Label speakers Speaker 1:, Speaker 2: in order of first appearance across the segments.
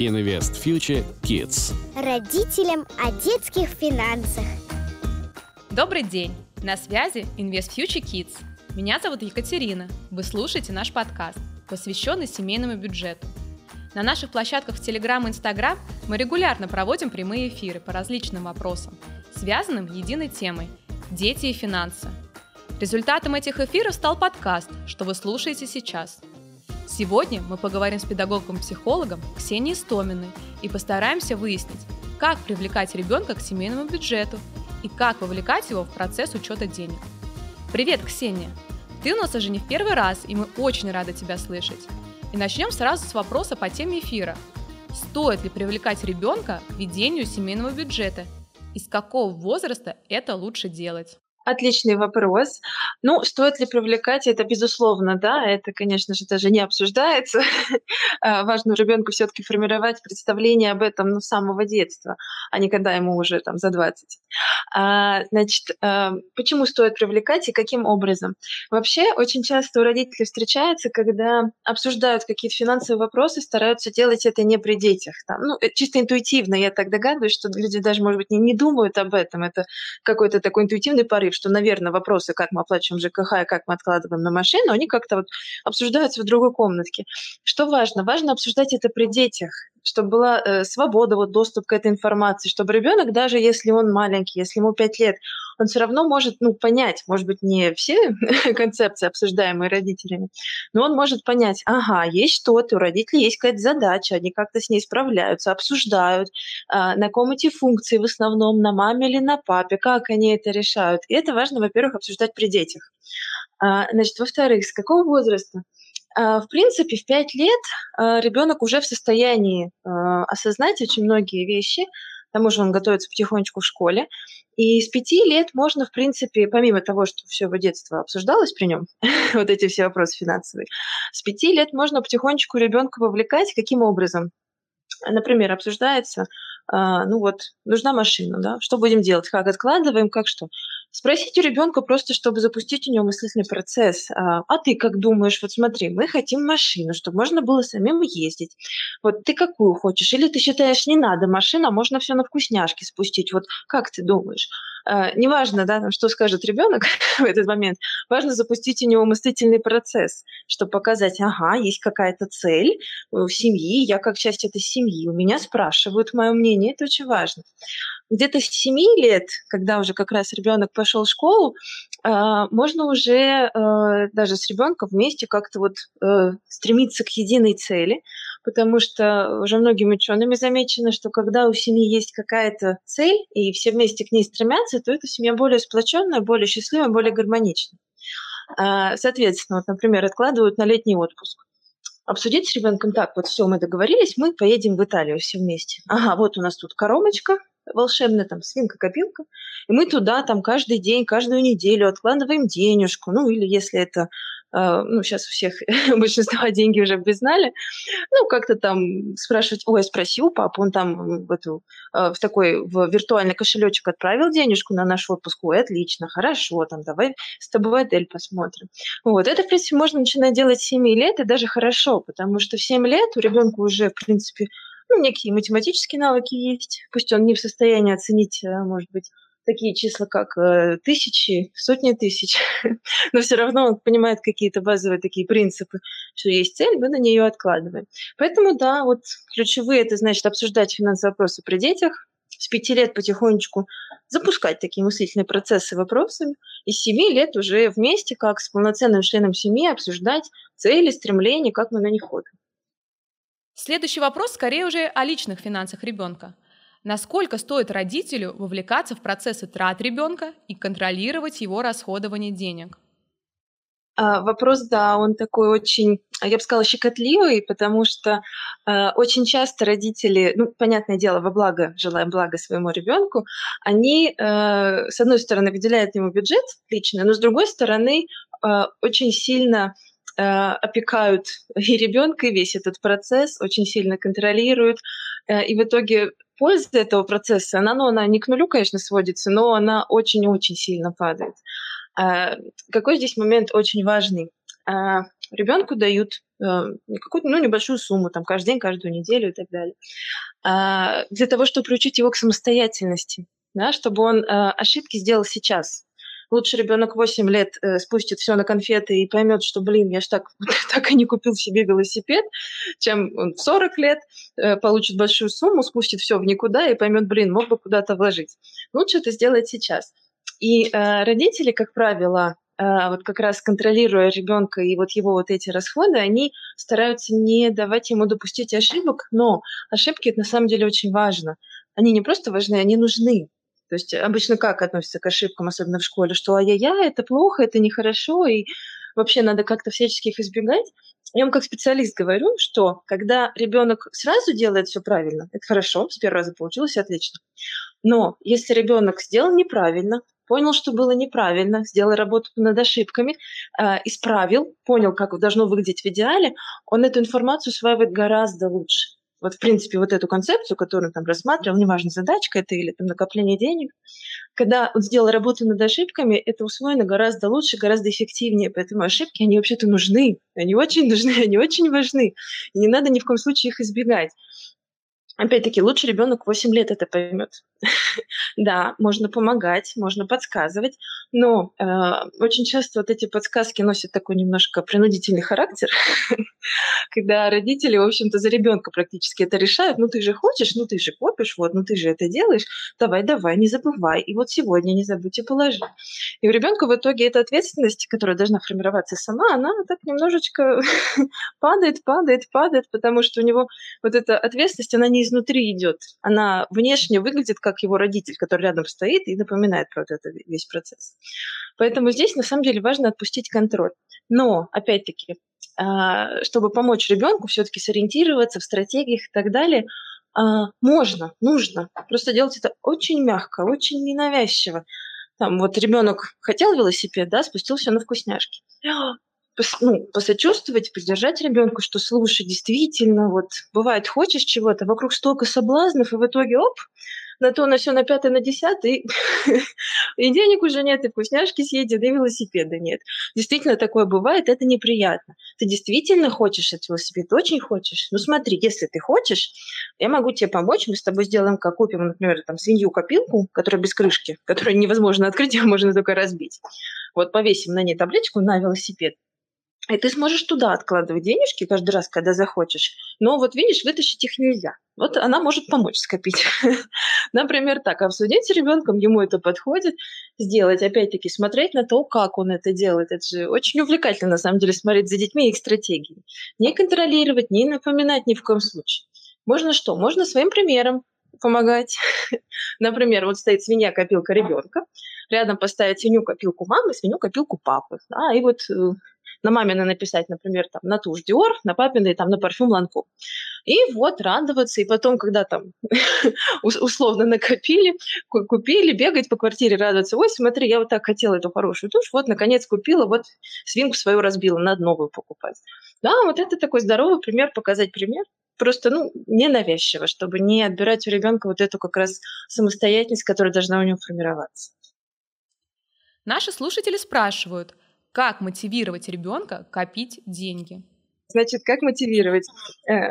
Speaker 1: Invest Future Kids.
Speaker 2: Родителям о детских финансах.
Speaker 3: Добрый день! На связи Invest Future Kids. Меня зовут Екатерина. Вы слушаете наш подкаст, посвященный семейному бюджету. На наших площадках в Telegram и Instagram мы регулярно проводим прямые эфиры по различным вопросам, связанным единой темой – дети и финансы. Результатом этих эфиров стал подкаст, что вы слушаете сейчас – Сегодня мы поговорим с педагогом-психологом Ксенией Стоминой и постараемся выяснить, как привлекать ребенка к семейному бюджету и как вовлекать его в процесс учета денег. Привет, Ксения! Ты у нас уже не в первый раз, и мы очень рады тебя слышать. И начнем сразу с вопроса по теме эфира. Стоит ли привлекать ребенка к ведению семейного бюджета? И с какого возраста это лучше делать?
Speaker 4: Отличный вопрос. Ну, стоит ли привлекать это, безусловно, да, это, конечно же, даже не обсуждается. А, важно ребенку все-таки формировать представление об этом ну, с самого детства, а не когда ему уже там за 20. А, значит, а, почему стоит привлекать и каким образом? Вообще, очень часто у родителей встречается, когда обсуждают какие-то финансовые вопросы, стараются делать это не при детях. Там, ну, чисто интуитивно, я так догадываюсь, что люди даже, может быть, не, не думают об этом. Это какой-то такой интуитивный порыв, что, наверное, вопросы, как мы оплачиваем ЖКХ и как мы откладываем на машину, они как-то вот обсуждаются в другой комнатке. Что важно? Важно обсуждать это при детях чтобы была э, свобода, вот доступ к этой информации, чтобы ребенок, даже если он маленький, если ему 5 лет, он все равно может ну, понять, может быть, не все концепции, обсуждаемые родителями, но он может понять, ага, есть что-то, у родителей есть какая-то задача, они как-то с ней справляются, обсуждают, э, на ком эти функции в основном, на маме или на папе, как они это решают. И это важно, во-первых, обсуждать при детях. А, значит, во-вторых, с какого возраста? А, в принципе, в пять лет а, ребенок уже в состоянии а, осознать очень многие вещи, к тому же он готовится потихонечку в школе. И с пяти лет можно, в принципе, помимо того, что все его детство обсуждалось при нем, вот эти все вопросы финансовые, с пяти лет можно потихонечку ребенка вовлекать. Каким образом? Например, обсуждается, ну вот, нужна машина, да, что будем делать, как откладываем, как что. Спросить у ребенка просто, чтобы запустить у него мыслительный процесс. А, а ты как думаешь? Вот смотри, мы хотим машину, чтобы можно было самим ездить. Вот ты какую хочешь? Или ты считаешь, не надо машина, можно все на вкусняшки спустить? Вот как ты думаешь? А, неважно, да, что скажет ребенок в этот момент, важно запустить у него мыслительный процесс, чтобы показать, ага, есть какая-то цель в семьи, я как часть этой семьи, у меня спрашивают мое мнение, это очень важно где-то с 7 лет, когда уже как раз ребенок пошел в школу, а, можно уже э, даже с ребенком вместе как-то вот э, стремиться к единой цели, потому что уже многими учеными замечено, что когда у семьи есть какая-то цель, и все вместе к ней стремятся, то эта семья более сплоченная, более счастливая, более гармоничная. А, соответственно, вот, например, откладывают на летний отпуск обсудить с ребенком так, вот все, мы договорились, мы поедем в Италию все вместе. Ага, вот у нас тут коробочка, волшебная, там, свинка-копилка, и мы туда там каждый день, каждую неделю откладываем денежку, ну, или если это ну, сейчас у всех большинство деньги уже признали, ну, как-то там спрашивать, ой, спроси у папы, он там в, эту, uh, в такой в виртуальный кошелечек отправил денежку на наш отпуск, ой, отлично, хорошо, там, давай с тобой Адель посмотрим. Вот, это, в принципе, можно начинать делать с 7 лет, и даже хорошо, потому что в 7 лет у ребенка уже, в принципе, ну, некие математические навыки есть. Пусть он не в состоянии оценить, э, может быть, такие числа, как э, тысячи, сотни тысяч, но все равно он понимает какие-то базовые такие принципы, что есть цель, мы на нее откладываем. Поэтому, да, вот ключевые, это значит обсуждать финансовые вопросы при детях, с пяти лет потихонечку запускать такие мыслительные процессы вопросами, и с семи лет уже вместе, как с полноценным членом семьи, обсуждать цели, стремления, как мы на них ходим.
Speaker 3: Следующий вопрос скорее уже о личных финансах ребенка. Насколько стоит родителю вовлекаться в процессы трат ребенка и контролировать его расходование денег?
Speaker 4: А, вопрос, да, он такой очень, я бы сказала, щекотливый, потому что э, очень часто родители, ну, понятное дело, во благо, желая блага своему ребенку, они, э, с одной стороны, выделяют ему бюджет лично, но с другой стороны, э, очень сильно Э, опекают и ребенка, и весь этот процесс, очень сильно контролируют. Э, и в итоге польза этого процесса, она, ну, она не к нулю, конечно, сводится, но она очень-очень сильно падает. Э, какой здесь момент очень важный? Ребенку дают какую-то ну, небольшую сумму, там, каждый день, каждую неделю и так далее, а, для того, чтобы приучить его к самостоятельности, да, чтобы он ошибки сделал сейчас, лучше ребенок 8 лет э, спустит все на конфеты и поймет, что, блин, я ж так, так и не купил себе велосипед, чем он в 40 лет э, получит большую сумму, спустит все в никуда и поймет, блин, мог бы куда-то вложить. Лучше это сделать сейчас. И э, родители, как правило, э, вот как раз контролируя ребенка и вот его вот эти расходы, они стараются не давать ему допустить ошибок, но ошибки это на самом деле очень важно. Они не просто важны, они нужны. То есть обычно как относятся к ошибкам, особенно в школе, что ай-яй-яй, это плохо, это нехорошо, и вообще надо как-то всячески их избегать. Я вам как специалист говорю, что когда ребенок сразу делает все правильно, это хорошо, с первого раза получилось отлично. Но если ребенок сделал неправильно, понял, что было неправильно, сделал работу над ошибками, э, исправил, понял, как должно выглядеть в идеале, он эту информацию усваивает гораздо лучше вот, в принципе, вот эту концепцию, которую там рассматривал, неважно, задачка это или там накопление денег, когда он сделал работу над ошибками, это усвоено гораздо лучше, гораздо эффективнее. Поэтому ошибки, они вообще-то нужны. Они очень нужны, они очень важны. И не надо ни в коем случае их избегать. Опять-таки, лучше ребенок 8 лет это поймет. да, можно помогать, можно подсказывать, но э, очень часто вот эти подсказки носят такой немножко принудительный характер, когда родители, в общем-то, за ребенка практически это решают. Ну, ты же хочешь, ну, ты же копишь, вот, ну, ты же это делаешь, давай, давай, не забывай. И вот сегодня не забудьте положить. И у ребенка в итоге эта ответственность, которая должна формироваться сама, она так немножечко падает, падает, падает, потому что у него вот эта ответственность, она не изнутри идет. Она внешне выглядит как его родитель, который рядом стоит и напоминает про вот этот весь процесс. Поэтому здесь на самом деле важно отпустить контроль. Но, опять-таки, а, чтобы помочь ребенку все-таки сориентироваться в стратегиях и так далее, а, можно, нужно. Просто делать это очень мягко, очень ненавязчиво. Там вот ребенок хотел велосипед, да, спустился на вкусняшки ну, посочувствовать, поддержать ребенку, что слушай, действительно, вот бывает, хочешь чего-то, вокруг столько соблазнов, и в итоге, оп, на то, на все, на пятое, на десятое, и денег уже нет, и вкусняшки съедет, и велосипеда нет. Действительно, такое бывает, это неприятно. Ты действительно хочешь этот велосипед, очень хочешь? Ну смотри, если ты хочешь, я могу тебе помочь, мы с тобой сделаем, как купим, например, там свинью-копилку, которая без крышки, которую невозможно открыть, ее можно только разбить. Вот повесим на ней табличку на велосипед, и ты сможешь туда откладывать денежки каждый раз, когда захочешь. Но вот видишь, вытащить их нельзя. Вот она может помочь скопить. Например, так, обсудить с ребенком, ему это подходит, сделать, опять-таки, смотреть на то, как он это делает. Это же очень увлекательно, на самом деле, смотреть за детьми и их стратегии. Не контролировать, не напоминать ни в коем случае. Можно что? Можно своим примером помогать. Например, вот стоит свинья-копилка ребенка, рядом поставить свинью-копилку мамы, свинью-копилку папы. Да, и вот э, на мамины написать, например, там, на тушь Диор, на папины там, на парфюм Ланку. И вот радоваться, и потом, когда там условно накопили, купили, бегать по квартире, радоваться, ой, смотри, я вот так хотела эту хорошую тушь, вот, наконец купила, вот свинку свою разбила, надо новую покупать. Да, вот это такой здоровый пример, показать пример, просто, ну, ненавязчиво, чтобы не отбирать у ребенка вот эту как раз самостоятельность, которая должна у него формироваться.
Speaker 3: Наши слушатели спрашивают, как мотивировать ребенка копить деньги?
Speaker 4: Значит, как мотивировать? Э,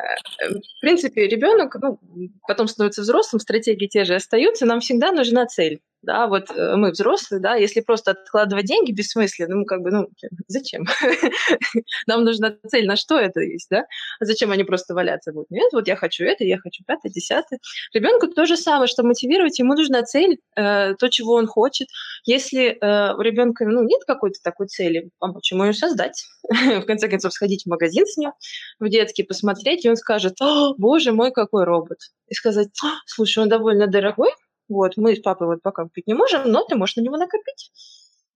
Speaker 4: в принципе, ребенок ну, потом становится взрослым, стратегии те же остаются, нам всегда нужна цель да, вот э, мы взрослые, да, если просто откладывать деньги бессмысленно, ну, как бы, ну, зачем? Нам нужна цель, на что это есть, да? А зачем они просто валяться будут? Нет, вот я хочу это, я хочу пятое, десятое. Ребенку то же самое, чтобы мотивировать, ему нужна цель, э, то, чего он хочет. Если э, у ребенка, ну, нет какой-то такой цели, а почему ее создать? в конце концов, сходить в магазин с ним, в детский, посмотреть, и он скажет, боже мой, какой робот. И сказать, слушай, он довольно дорогой, вот, мы с папой вот пока купить не можем, но ты можешь на него накопить.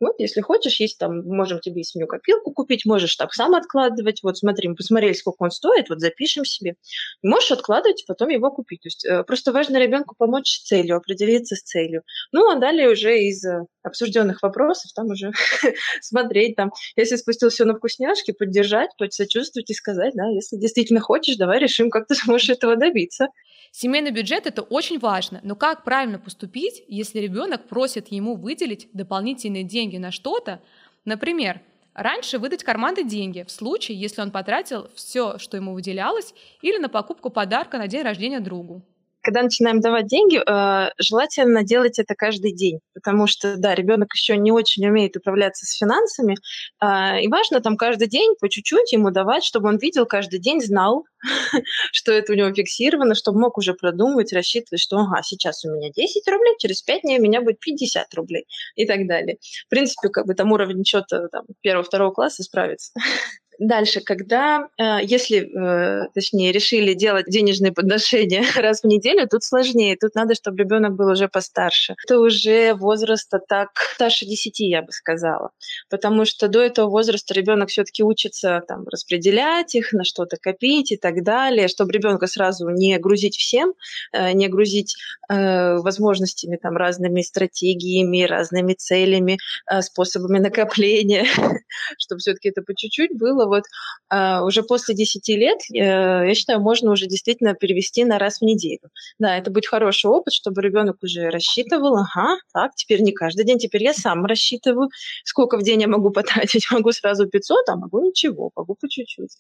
Speaker 4: Вот, если хочешь, есть там, можем тебе и семью копилку купить, можешь так сам откладывать. Вот смотри, мы посмотрели, сколько он стоит, вот запишем себе. Можешь откладывать, потом его купить. То есть э, просто важно ребенку помочь с целью, определиться с целью. Ну, а далее уже из э, обсужденных вопросов там уже смотреть там, если спустил все на вкусняшки, поддержать, сочувствовать и сказать, да, если действительно хочешь, давай решим, как ты сможешь этого добиться.
Speaker 3: Семейный бюджет это очень важно, но как правильно поступить, если ребенок просит ему выделить дополнительные деньги на что-то, например, Раньше выдать карманные деньги в случае, если он потратил все, что ему выделялось, или на покупку подарка на день рождения другу
Speaker 4: когда начинаем давать деньги, э, желательно делать это каждый день, потому что, да, ребенок еще не очень умеет управляться с финансами, э, и важно там каждый день по чуть-чуть ему давать, чтобы он видел каждый день, знал, что это у него фиксировано, чтобы мог уже продумывать, рассчитывать, что, ага, сейчас у меня 10 рублей, через 5 дней у меня будет 50 рублей и так далее. В принципе, как бы там уровень счета там, первого-второго класса справится. Дальше, когда, э, если, э, точнее, решили делать денежные подношения раз в неделю, тут сложнее. Тут надо, чтобы ребенок был уже постарше. Это уже возраста так старше 10, я бы сказала. Потому что до этого возраста ребенок все-таки учится там, распределять их, на что-то копить и так далее, чтобы ребенка сразу не грузить всем, э, не грузить возможностями, там, разными стратегиями, разными целями, способами накопления, чтобы все-таки это по чуть-чуть было было вот э, уже после 10 лет, э, я считаю, можно уже действительно перевести на раз в неделю. Да, это будет хороший опыт, чтобы ребенок уже рассчитывал, ага, так, теперь не каждый день, теперь я сам рассчитываю, сколько в день я могу потратить, могу сразу 500, а могу ничего, могу по чуть-чуть.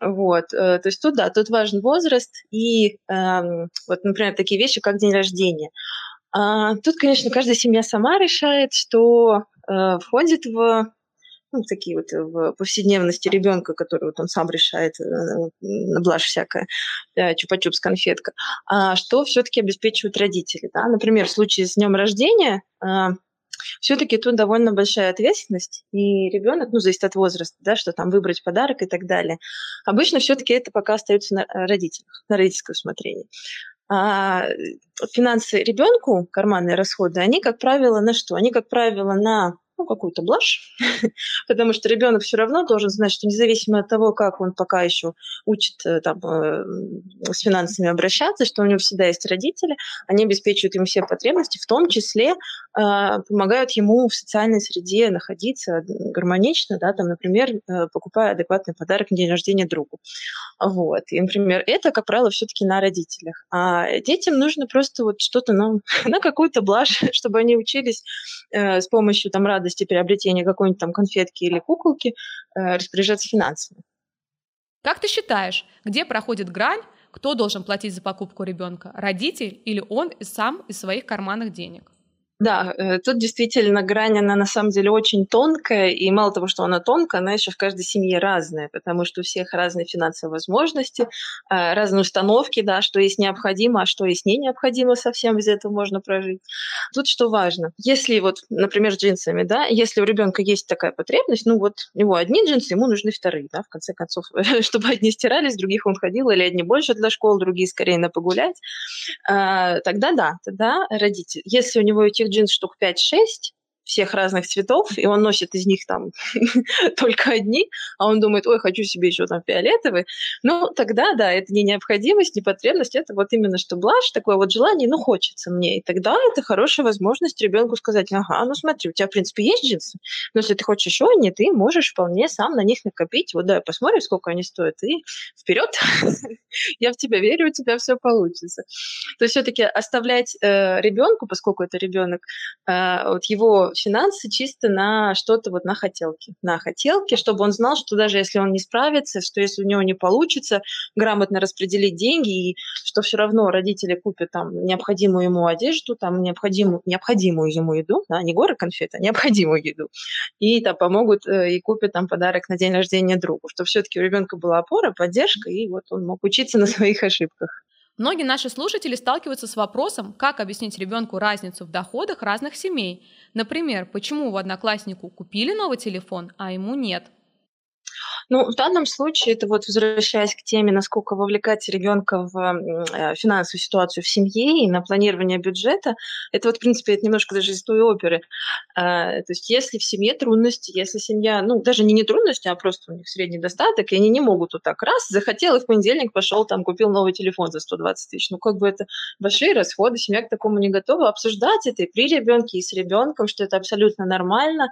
Speaker 4: Вот, э, то есть тут, да, тут важен возраст и э, вот, например, такие вещи, как день рождения. А, тут, конечно, каждая семья сама решает, что э, входит в ну, такие вот э, в повседневности ребенка, который вот он сам решает, э, на блажь всякая, чупа-чупс, конфетка, а что все-таки обеспечивают родители. Да? Например, в случае с днем рождения все-таки тут довольно большая ответственность, и ребенок, ну, зависит от возраста, да, что там выбрать подарок и так далее. Обычно все-таки это пока остается на родителях, на родительское усмотрение. А финансы ребенку, карманные расходы, они, как правило, на что? Они, как правило, на ну, какую-то блажь, потому что ребенок все равно должен знать, что независимо от того, как он пока еще учит э, там, э, с финансами обращаться, что у него всегда есть родители, они обеспечивают ему все потребности, в том числе э, помогают ему в социальной среде находиться гармонично, да, там, например, э, покупая адекватный подарок на день рождения другу. Вот. И, например, это, как правило, все-таки на родителях. А детям нужно просто вот что-то на, на какую-то блажь, чтобы они учились с помощью там радости приобретения какой-нибудь там конфетки или куколки э, распоряжаться финансами.
Speaker 3: Как ты считаешь, где проходит грань, кто должен платить за покупку ребенка, родитель или он сам из своих карманных денег?
Speaker 4: Да, э, тут действительно грань, она на самом деле очень тонкая, и мало того, что она тонкая, она еще в каждой семье разная, потому что у всех разные финансовые возможности, э, разные установки, да, что есть необходимо, а что есть не необходимо, совсем без этого можно прожить. Тут что важно, если вот, например, с джинсами, да, если у ребенка есть такая потребность, ну вот у него одни джинсы, ему нужны вторые, да, в конце концов, чтобы одни стирались, других он ходил, или одни больше для школы, другие скорее на погулять, э, тогда да, тогда родитель. Если у него эти джинс штук 5-6, всех разных цветов, и он носит из них там только одни, а он думает, ой, хочу себе еще там фиолетовый, ну, тогда, да, это не необходимость, не потребность, это вот именно что блажь, такое вот желание, ну, хочется мне, и тогда это хорошая возможность ребенку сказать, ага, ну, смотри, у тебя, в принципе, есть джинсы, но если ты хочешь еще одни, ты можешь вполне сам на них накопить, вот, да, посмотрим, сколько они стоят, и вперед, я в тебя верю, у тебя все получится. То есть все-таки оставлять э, ребенку, поскольку это ребенок, э, вот его финансы чисто на что-то вот на хотелки. На хотелки, чтобы он знал, что даже если он не справится, что если у него не получится грамотно распределить деньги, и что все равно родители купят там необходимую ему одежду, там необходимую, необходимую ему еду, да, не горы конфет, а необходимую еду, и там помогут э, и купят там подарок на день рождения другу, чтобы все-таки у ребенка была опора, поддержка, и вот он мог учиться на своих ошибках.
Speaker 3: Многие наши слушатели сталкиваются с вопросом, как объяснить ребенку разницу в доходах разных семей. Например, почему у однокласснику купили новый телефон, а ему нет.
Speaker 4: Ну, в данном случае, это вот возвращаясь к теме, насколько вовлекать ребенка в э, финансовую ситуацию в семье и на планирование бюджета, это вот, в принципе, это немножко даже из той оперы. А, то есть если в семье трудности, если семья, ну, даже не не трудности, а просто у них средний достаток, и они не могут вот так раз, захотел, и в понедельник пошел, там, купил новый телефон за 120 тысяч. Ну, как бы это большие расходы, семья к такому не готова. Обсуждать это и при ребенке, и с ребенком, что это абсолютно нормально,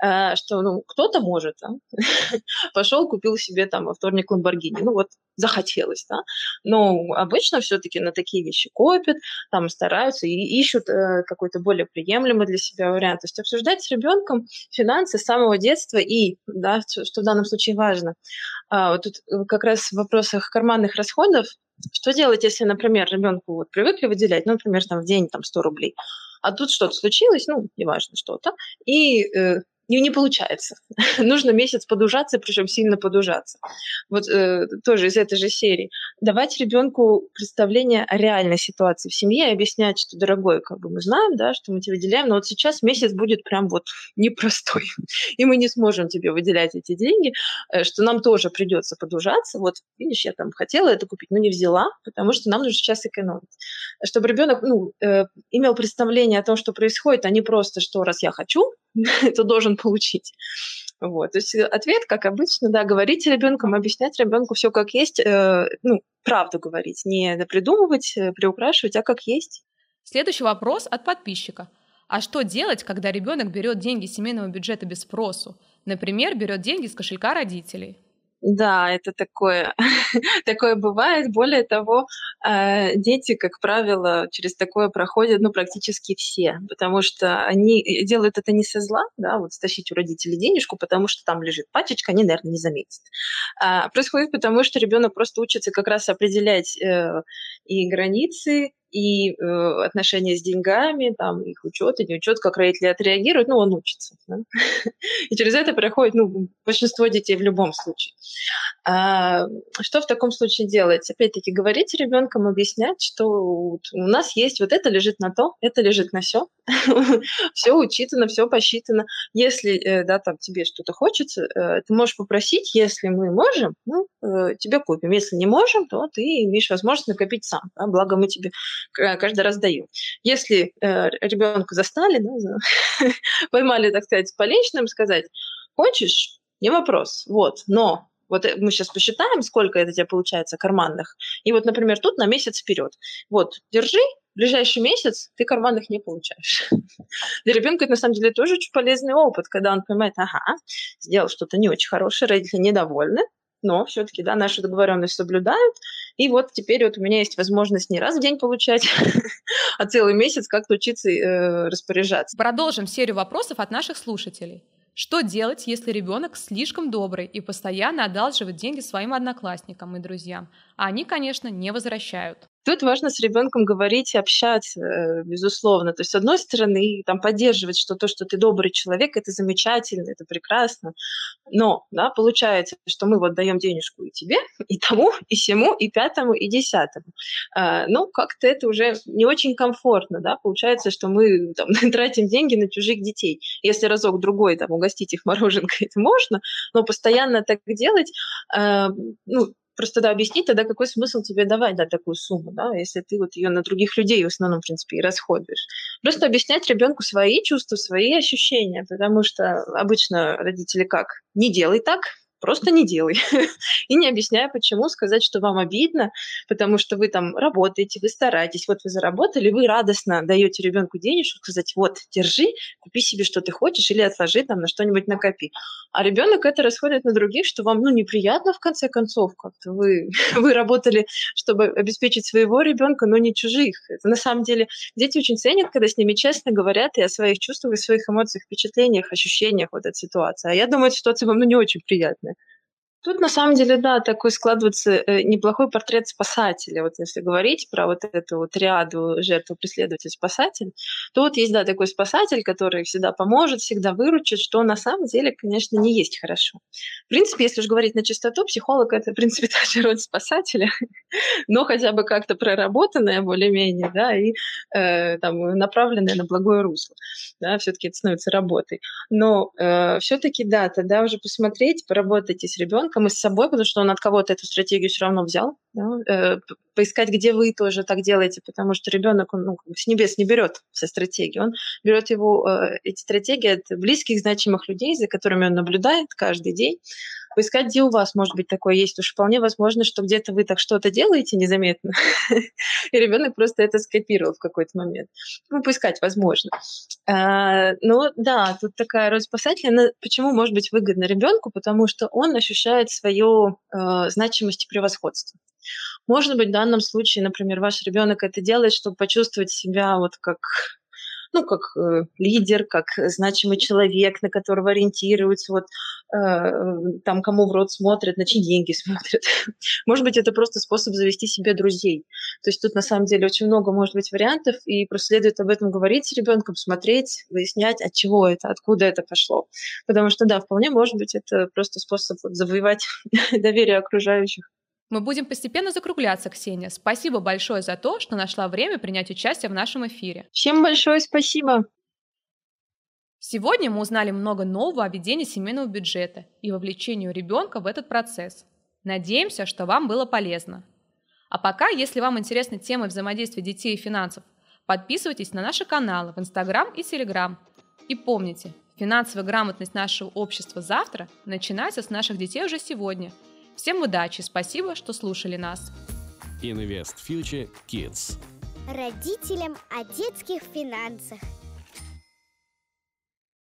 Speaker 4: что ну, кто-то может, да? пошел, купил себе там во вторник Ламборгини, ну вот захотелось, да, но обычно все-таки на такие вещи копят, там стараются и ищут э, какой-то более приемлемый для себя вариант, то есть обсуждать с ребенком финансы с самого детства и, да, что в данном случае важно, а, вот тут как раз в вопросах карманных расходов что делать, если, например, ребенку вот привыкли выделять, ну, например, там в день там 100 рублей, а тут что-то случилось, ну, неважно что-то, и э, не, не получается. Нужно месяц подужаться, причем сильно подужаться. Вот э, тоже из этой же серии. Давать ребенку представление о реальной ситуации в семье и объяснять, что, дорогой, как бы мы знаем, да, что мы тебе выделяем, но вот сейчас месяц будет прям вот непростой, и мы не сможем тебе выделять эти деньги, э, что нам тоже придется подужаться. Вот, видишь, я там хотела это купить, но не взяла, потому что нам нужно сейчас экономить. Чтобы ребенок ну, э, имел представление о том, что происходит, а не просто, что раз я хочу, то должен получить. Вот. То есть э, ответ, как обычно, да, говорить ребенком, объяснять ребенку все как есть, э, ну, правду говорить, не придумывать, э, приукрашивать, а как есть.
Speaker 3: Следующий вопрос от подписчика. А что делать, когда ребенок берет деньги семейного бюджета без спросу? Например, берет деньги с кошелька родителей.
Speaker 4: Да, это такое, такое бывает. Более того, э, дети, как правило, через такое проходят, ну, практически все, потому что они э, делают это не со зла, да, вот стащить у родителей денежку, потому что там лежит пачечка, они, наверное, не заметят. А происходит потому, что ребенок просто учится как раз определять э, и границы, и э, отношения с деньгами, там, их учет и неучет, как родители отреагируют, ну, он учится. Да? И через это проходит ну, большинство детей в любом случае. А, что в таком случае делать? Опять-таки, говорить ребенком, объяснять, что у нас есть вот это лежит на то, это лежит на все, все учитано, все посчитано. Если э, да, там, тебе что-то хочется, э, ты можешь попросить, если мы можем, ну, э, тебе купим. Если не можем, то ты имеешь возможность накопить сам. Да? Благо мы тебе каждый раз даем. Если ребенка застали, да, поймали, так сказать, по личным, сказать, хочешь, не вопрос, вот, но вот мы сейчас посчитаем, сколько это тебе получается карманных. И вот, например, тут на месяц вперед. Вот, держи, ближайший месяц ты карманных не получаешь. Для ребенка это на самом деле тоже очень полезный опыт, когда он понимает, ага, сделал что-то не очень хорошее, родители недовольны, но все-таки, да, нашу договоренность соблюдают. И вот теперь вот у меня есть возможность не раз в день получать, а целый месяц как-то учиться э, распоряжаться.
Speaker 3: Продолжим серию вопросов от наших слушателей. Что делать, если ребенок слишком добрый и постоянно одалживает деньги своим одноклассникам и друзьям, а они, конечно, не возвращают?
Speaker 4: Тут важно с ребенком говорить и общаться, э, безусловно. То есть, с одной стороны, там, поддерживать, что то, что ты добрый человек, это замечательно, это прекрасно. Но да, получается, что мы вот даем денежку и тебе, и тому, и всему, и пятому, и десятому. А, ну, как-то это уже не очень комфортно. Да? Получается, что мы там, тратим деньги на чужих детей. Если разок-другой там, угостить их мороженкой, это можно, но постоянно так делать, э, ну, Просто да, объяснить тогда, какой смысл тебе давать да, такую сумму, да, если ты вот ее на других людей в основном, в принципе, и расходуешь. Просто объяснять ребенку свои чувства, свои ощущения, потому что обычно родители как? Не делай так, Просто не делай. и не объясняя, почему, сказать, что вам обидно, потому что вы там работаете, вы стараетесь, вот вы заработали, вы радостно даете ребенку денежку, сказать, вот, держи, купи себе, что ты хочешь, или отложи там на что-нибудь накопи. А ребенок это расходит на других, что вам, ну, неприятно в конце концов, как-то вы, вы работали, чтобы обеспечить своего ребенка, но не чужих. Это на самом деле дети очень ценят, когда с ними честно говорят и о своих чувствах, и своих эмоциях, впечатлениях, ощущениях вот этой ситуации. А я думаю, эта ситуация вам, ну, не очень приятная. Тут на самом деле, да, такой складывается э, неплохой портрет спасателя. Вот если говорить про вот эту вот ряду жертву, преследователь, спасатель, то вот есть, да, такой спасатель, который всегда поможет, всегда выручит, что на самом деле, конечно, не есть хорошо. В принципе, если уж говорить на чистоту, психолог — это, в принципе, та же роль спасателя, но хотя бы как-то проработанная более-менее, да, и э, там направленная на благое русло. Да, все-таки это становится работой. Но э, все-таки, да, тогда уже посмотреть, поработать и с ребенком и с собой, потому что он от кого-то эту стратегию все равно взял. Да? Э, поискать, где вы тоже так делаете, потому что ребенок, ну, с небес не берет все стратегии. Он берет его, э, эти стратегии от близких, значимых людей, за которыми он наблюдает каждый день. Поискать, где у вас, может быть, такое есть. Уж вполне возможно, что где-то вы так что-то делаете незаметно, и ребенок просто это скопировал в какой-то момент. Ну, поискать возможно. А, ну, да, тут такая роль спасателя. Почему может быть выгодна ребенку? Потому что он ощущает свою э, значимость и превосходство. Может быть, в данном случае, например, ваш ребенок это делает, чтобы почувствовать себя вот как ну, как э, лидер, как значимый человек, на которого ориентируются, вот э, там кому в рот смотрят, на чьи деньги смотрят. может быть, это просто способ завести себе друзей. То есть тут на самом деле очень много может быть вариантов, и просто следует об этом говорить с ребенком, смотреть, выяснять, от чего это, откуда это пошло. Потому что, да, вполне может быть, это просто способ завоевать доверие окружающих.
Speaker 3: Мы будем постепенно закругляться, Ксения. Спасибо большое за то, что нашла время принять участие в нашем эфире.
Speaker 4: Всем большое спасибо.
Speaker 3: Сегодня мы узнали много нового о ведении семейного бюджета и вовлечению ребенка в этот процесс. Надеемся, что вам было полезно. А пока, если вам интересны темы взаимодействия детей и финансов, подписывайтесь на наши каналы в Инстаграм и Телеграм. И помните, финансовая грамотность нашего общества завтра начинается с наших детей уже сегодня – Всем удачи, спасибо, что слушали нас.
Speaker 1: Invest Future Kids.
Speaker 2: Родителям о детских финансах.